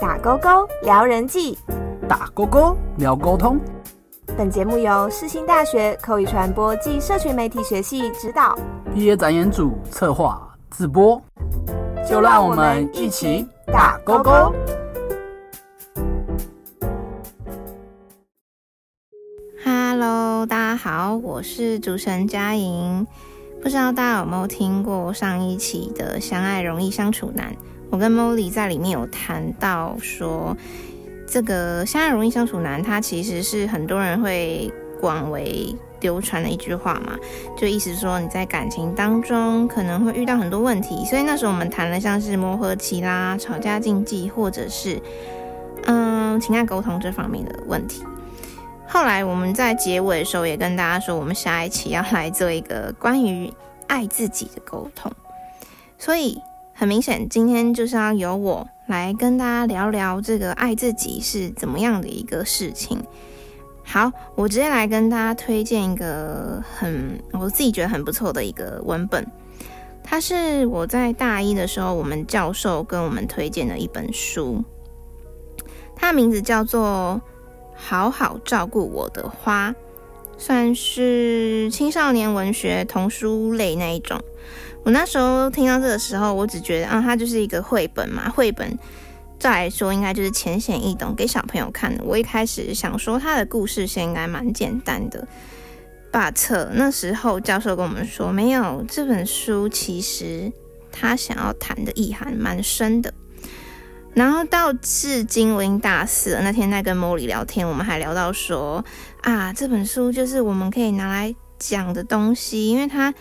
打勾勾聊人际，打勾勾聊沟通。本节目由世新大学口语传播暨社群媒体学系指导，毕业展演组策划自播。就让我们一起打勾勾。Hello，大家好，我是主持人嘉莹。不知道大家有没有听过上一期的《相爱容易相处难》？我跟 Molly 在里面有谈到说，这个“相爱容易相处难”，它其实是很多人会广为流传的一句话嘛，就意思说你在感情当中可能会遇到很多问题，所以那时候我们谈了像是磨合期啦、吵架禁忌，或者是嗯情感沟通这方面的问题。后来我们在结尾的时候也跟大家说，我们下一期要来做一个关于爱自己的沟通。所以很明显，今天就是要由我来跟大家聊聊这个爱自己是怎么样的一个事情。好，我直接来跟大家推荐一个很我自己觉得很不错的一个文本，它是我在大一的时候我们教授跟我们推荐的一本书，它的名字叫做。好好照顾我的花，算是青少年文学童书类那一种。我那时候听到这个时候，我只觉得啊，它就是一个绘本嘛，绘本再来说应该就是浅显易懂，给小朋友看的。我一开始想说它的故事线应该蛮简单的，but 那时候教授跟我们说，没有这本书其实他想要谈的意涵蛮深的。然后到至今我已经大四了。那天在跟 Molly 聊天，我们还聊到说啊，这本书就是我们可以拿来讲的东西，因为它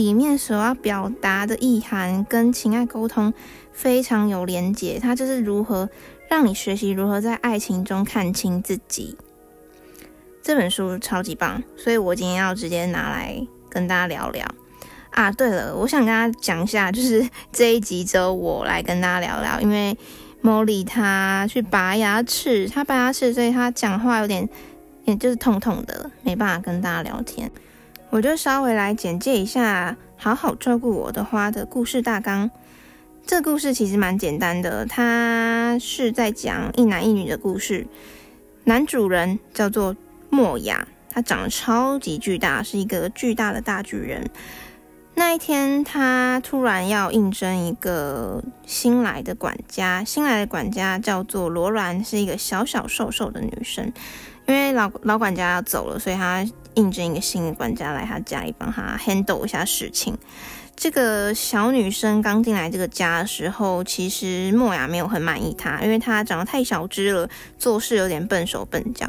里面所要表达的意涵跟情爱沟通非常有连结。它就是如何让你学习如何在爱情中看清自己。这本书超级棒，所以我今天要直接拿来跟大家聊聊啊。对了，我想跟大家讲一下，就是这一集只有我来跟大家聊聊，因为。Molly 他去拔牙齿，他拔牙齿，所以他讲话有点，也就是痛痛的，没办法跟大家聊天。我就稍微来简介一下《好好照顾我的花》的故事大纲。这故事其实蛮简单的，它是在讲一男一女的故事。男主人叫做莫雅，他长得超级巨大，是一个巨大的大巨人。那一天，他突然要应征一个新来的管家。新来的管家叫做罗兰，是一个小小瘦瘦的女生。因为老老管家要走了，所以他应征一个新的管家来他家里帮他 handle 一下事情。这个小女生刚进来这个家的时候，其实莫雅没有很满意她，因为她长得太小只了，做事有点笨手笨脚。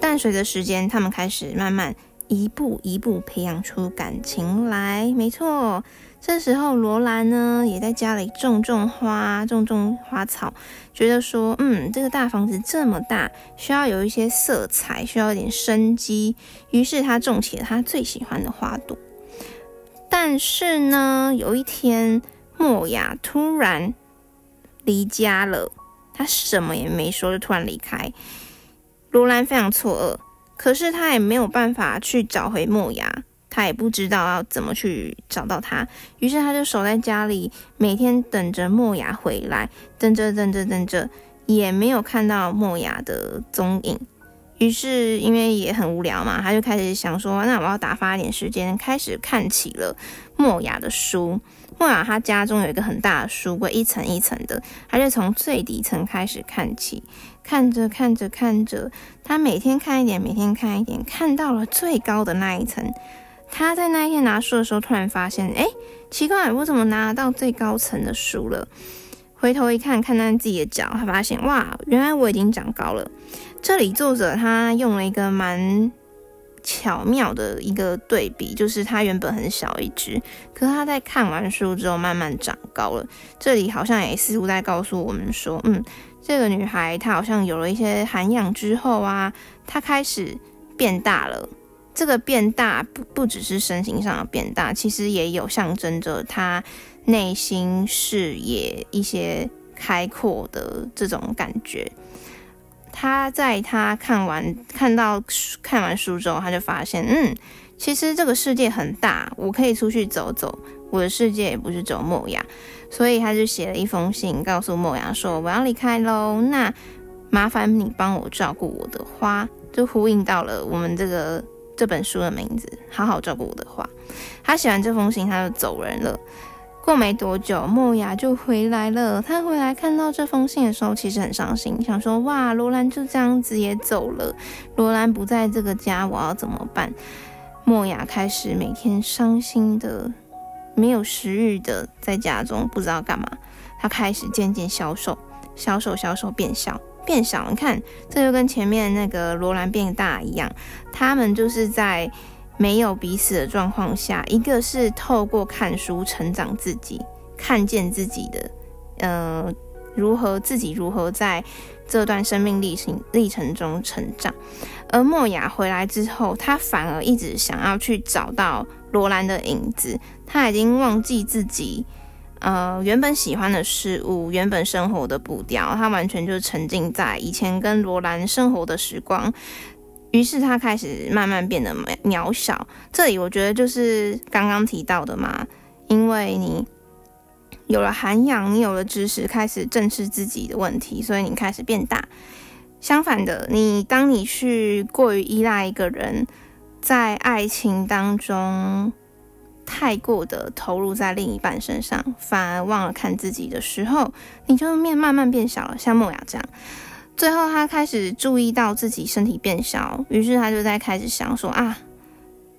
但随着时间，他们开始慢慢。一步一步培养出感情来，没错。这时候罗兰呢，也在家里种种花，种种花草，觉得说，嗯，这个大房子这么大，需要有一些色彩，需要一点生机。于是他种起了他最喜欢的花朵。但是呢，有一天，莫雅突然离家了，他什么也没说，就突然离开。罗兰非常错愕。可是他也没有办法去找回莫雅，他也不知道要怎么去找到他，于是他就守在家里，每天等着莫雅回来，等着等着等着，也没有看到莫雅的踪影。于是因为也很无聊嘛，他就开始想说，那我要打发一点时间，开始看起了莫雅的书。莫雅他家中有一个很大的书柜，一层一层的，他就从最底层开始看起。看着看着看着，他每天看一点，每天看一点，看到了最高的那一层。他在那一天拿书的时候，突然发现，哎，奇怪，我怎么拿到最高层的书了？回头一看，看到自己的脚，他发现，哇，原来我已经长高了。这里作者他用了一个蛮巧妙的一个对比，就是他原本很小一只，可是他在看完书之后慢慢长高了。这里好像也似乎在告诉我们说，嗯。这个女孩她好像有了一些涵养之后啊，她开始变大了。这个变大不不只是身形上的变大，其实也有象征着他内心视野一些开阔的这种感觉。他在他看完看到看完书之后，他就发现，嗯，其实这个世界很大，我可以出去走走。我的世界也不是只有莫雅，所以他就写了一封信，告诉莫雅说：“我要离开喽，那麻烦你帮我照顾我的花。”就呼应到了我们这个这本书的名字，“好好照顾我的话。”他写完这封信，他就走人了。过没多久，莫雅就回来了。他回来看到这封信的时候，其实很伤心，想说：“哇，罗兰就这样子也走了，罗兰不在这个家，我要怎么办？”莫雅开始每天伤心的。没有食欲的，在家中不知道干嘛。他开始渐渐消瘦，消瘦消瘦变小变小。你看，这就跟前面那个罗兰变大一样。他们就是在没有彼此的状况下，一个是透过看书成长自己，看见自己的，呃，如何自己如何在这段生命历程历程中成长。而莫雅回来之后，他反而一直想要去找到。罗兰的影子，他已经忘记自己，呃，原本喜欢的事物，原本生活的步调，他完全就沉浸在以前跟罗兰生活的时光。于是他开始慢慢变得渺小。这里我觉得就是刚刚提到的嘛，因为你有了涵养，你有了知识，开始正视自己的问题，所以你开始变大。相反的，你当你去过于依赖一个人。在爱情当中太过的投入在另一半身上，反而忘了看自己的时候，你就面慢慢变小了，像莫雅这样。最后他开始注意到自己身体变小，于是他就在开始想说啊，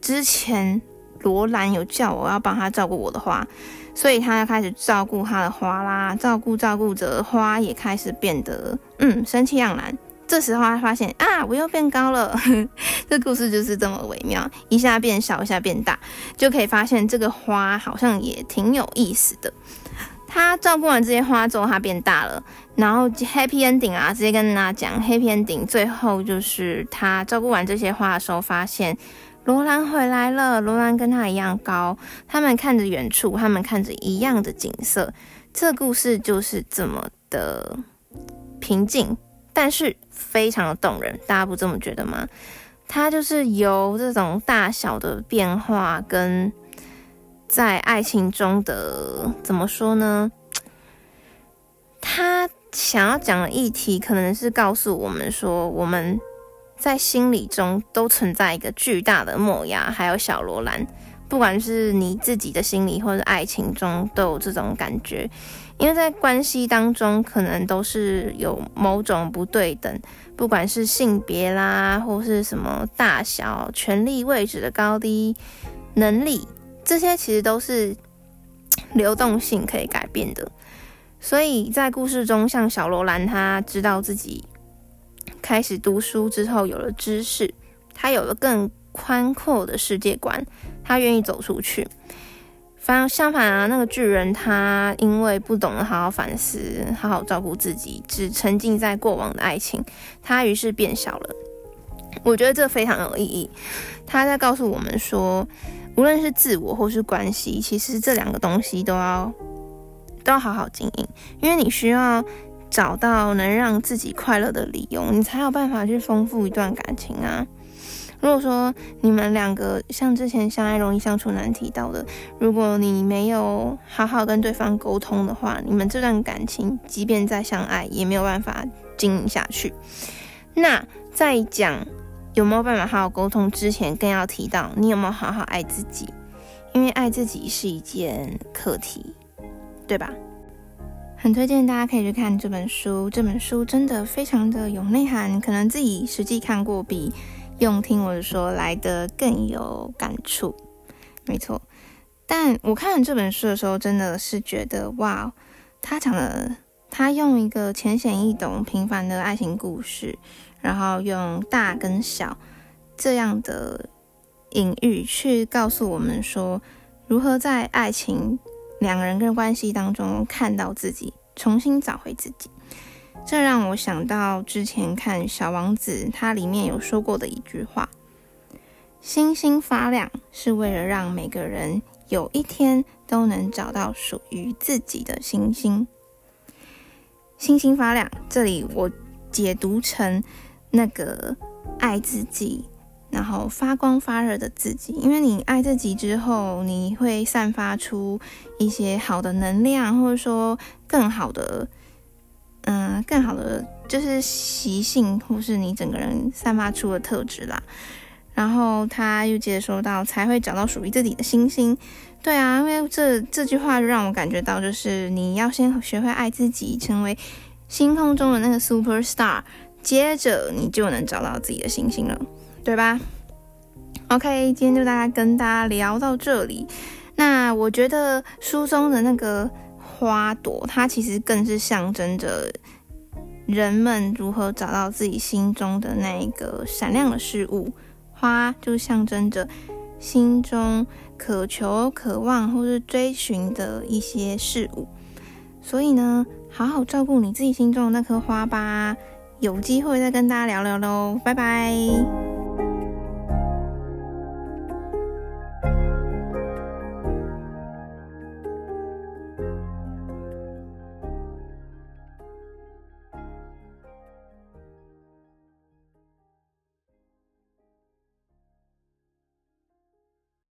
之前罗兰有叫我要帮他照顾我的花，所以他要开始照顾他的花啦，照顾照顾着花也开始变得嗯生气盎然。这时候他发现啊，我又变高了。这故事就是这么微妙，一下变小，一下变大，就可以发现这个花好像也挺有意思的。他照顾完这些花之后，他变大了，然后 happy ending 啊，直接跟大家讲 happy ending。最后就是他照顾完这些花的时候，发现罗兰回来了，罗兰跟他一样高，他们看着远处，他们看着一样的景色。这故事就是这么的平静。但是非常的动人，大家不这么觉得吗？它就是由这种大小的变化，跟在爱情中的怎么说呢？他想要讲的议题，可能是告诉我们说，我们在心理中都存在一个巨大的莫牙，还有小罗兰。不管是你自己的心理，或者爱情中，都有这种感觉。因为在关系当中，可能都是有某种不对等，不管是性别啦，或是什么大小、权力位置的高低、能力，这些其实都是流动性可以改变的。所以在故事中，像小罗兰，他知道自己开始读书之后有了知识，他有了更宽阔的世界观，他愿意走出去。反相反啊，那个巨人他因为不懂得好好反思、好好照顾自己，只沉浸在过往的爱情，他于是变小了。我觉得这非常有意义。他在告诉我们说，无论是自我或是关系，其实这两个东西都要都要好好经营，因为你需要找到能让自己快乐的理由，你才有办法去丰富一段感情啊。如果说你们两个像之前相爱容易相处难提到的，如果你没有好好跟对方沟通的话，你们这段感情即便再相爱也没有办法经营下去。那在讲有没有办法好好沟通之前，更要提到你有没有好好爱自己，因为爱自己是一件课题，对吧？很推荐大家可以去看这本书，这本书真的非常的有内涵，可能自己实际看过比。用听我说来的更有感触，没错。但我看这本书的时候，真的是觉得哇，他讲的，他用一个浅显易懂、平凡的爱情故事，然后用大跟小这样的隐喻去告诉我们说，如何在爱情两个人跟关系当中看到自己，重新找回自己。这让我想到之前看《小王子》，它里面有说过的一句话：“星星发亮是为了让每个人有一天都能找到属于自己的星星。”星星发亮，这里我解读成那个爱自己、然后发光发热的自己。因为你爱自己之后，你会散发出一些好的能量，或者说更好的，嗯，更好的就是习性，或是你整个人散发出的特质啦。然后他又接着说到，才会找到属于自己的星星。对啊，因为这这句话就让我感觉到，就是你要先学会爱自己，成为星空中的那个 super star，接着你就能找到自己的星星了，对吧？OK，今天就大概跟大家聊到这里。那我觉得书中的那个花朵，它其实更是象征着人们如何找到自己心中的那一个闪亮的事物。花就象征着心中渴求、渴望或是追寻的一些事物，所以呢，好好照顾你自己心中的那颗花吧。有机会再跟大家聊聊喽，拜拜。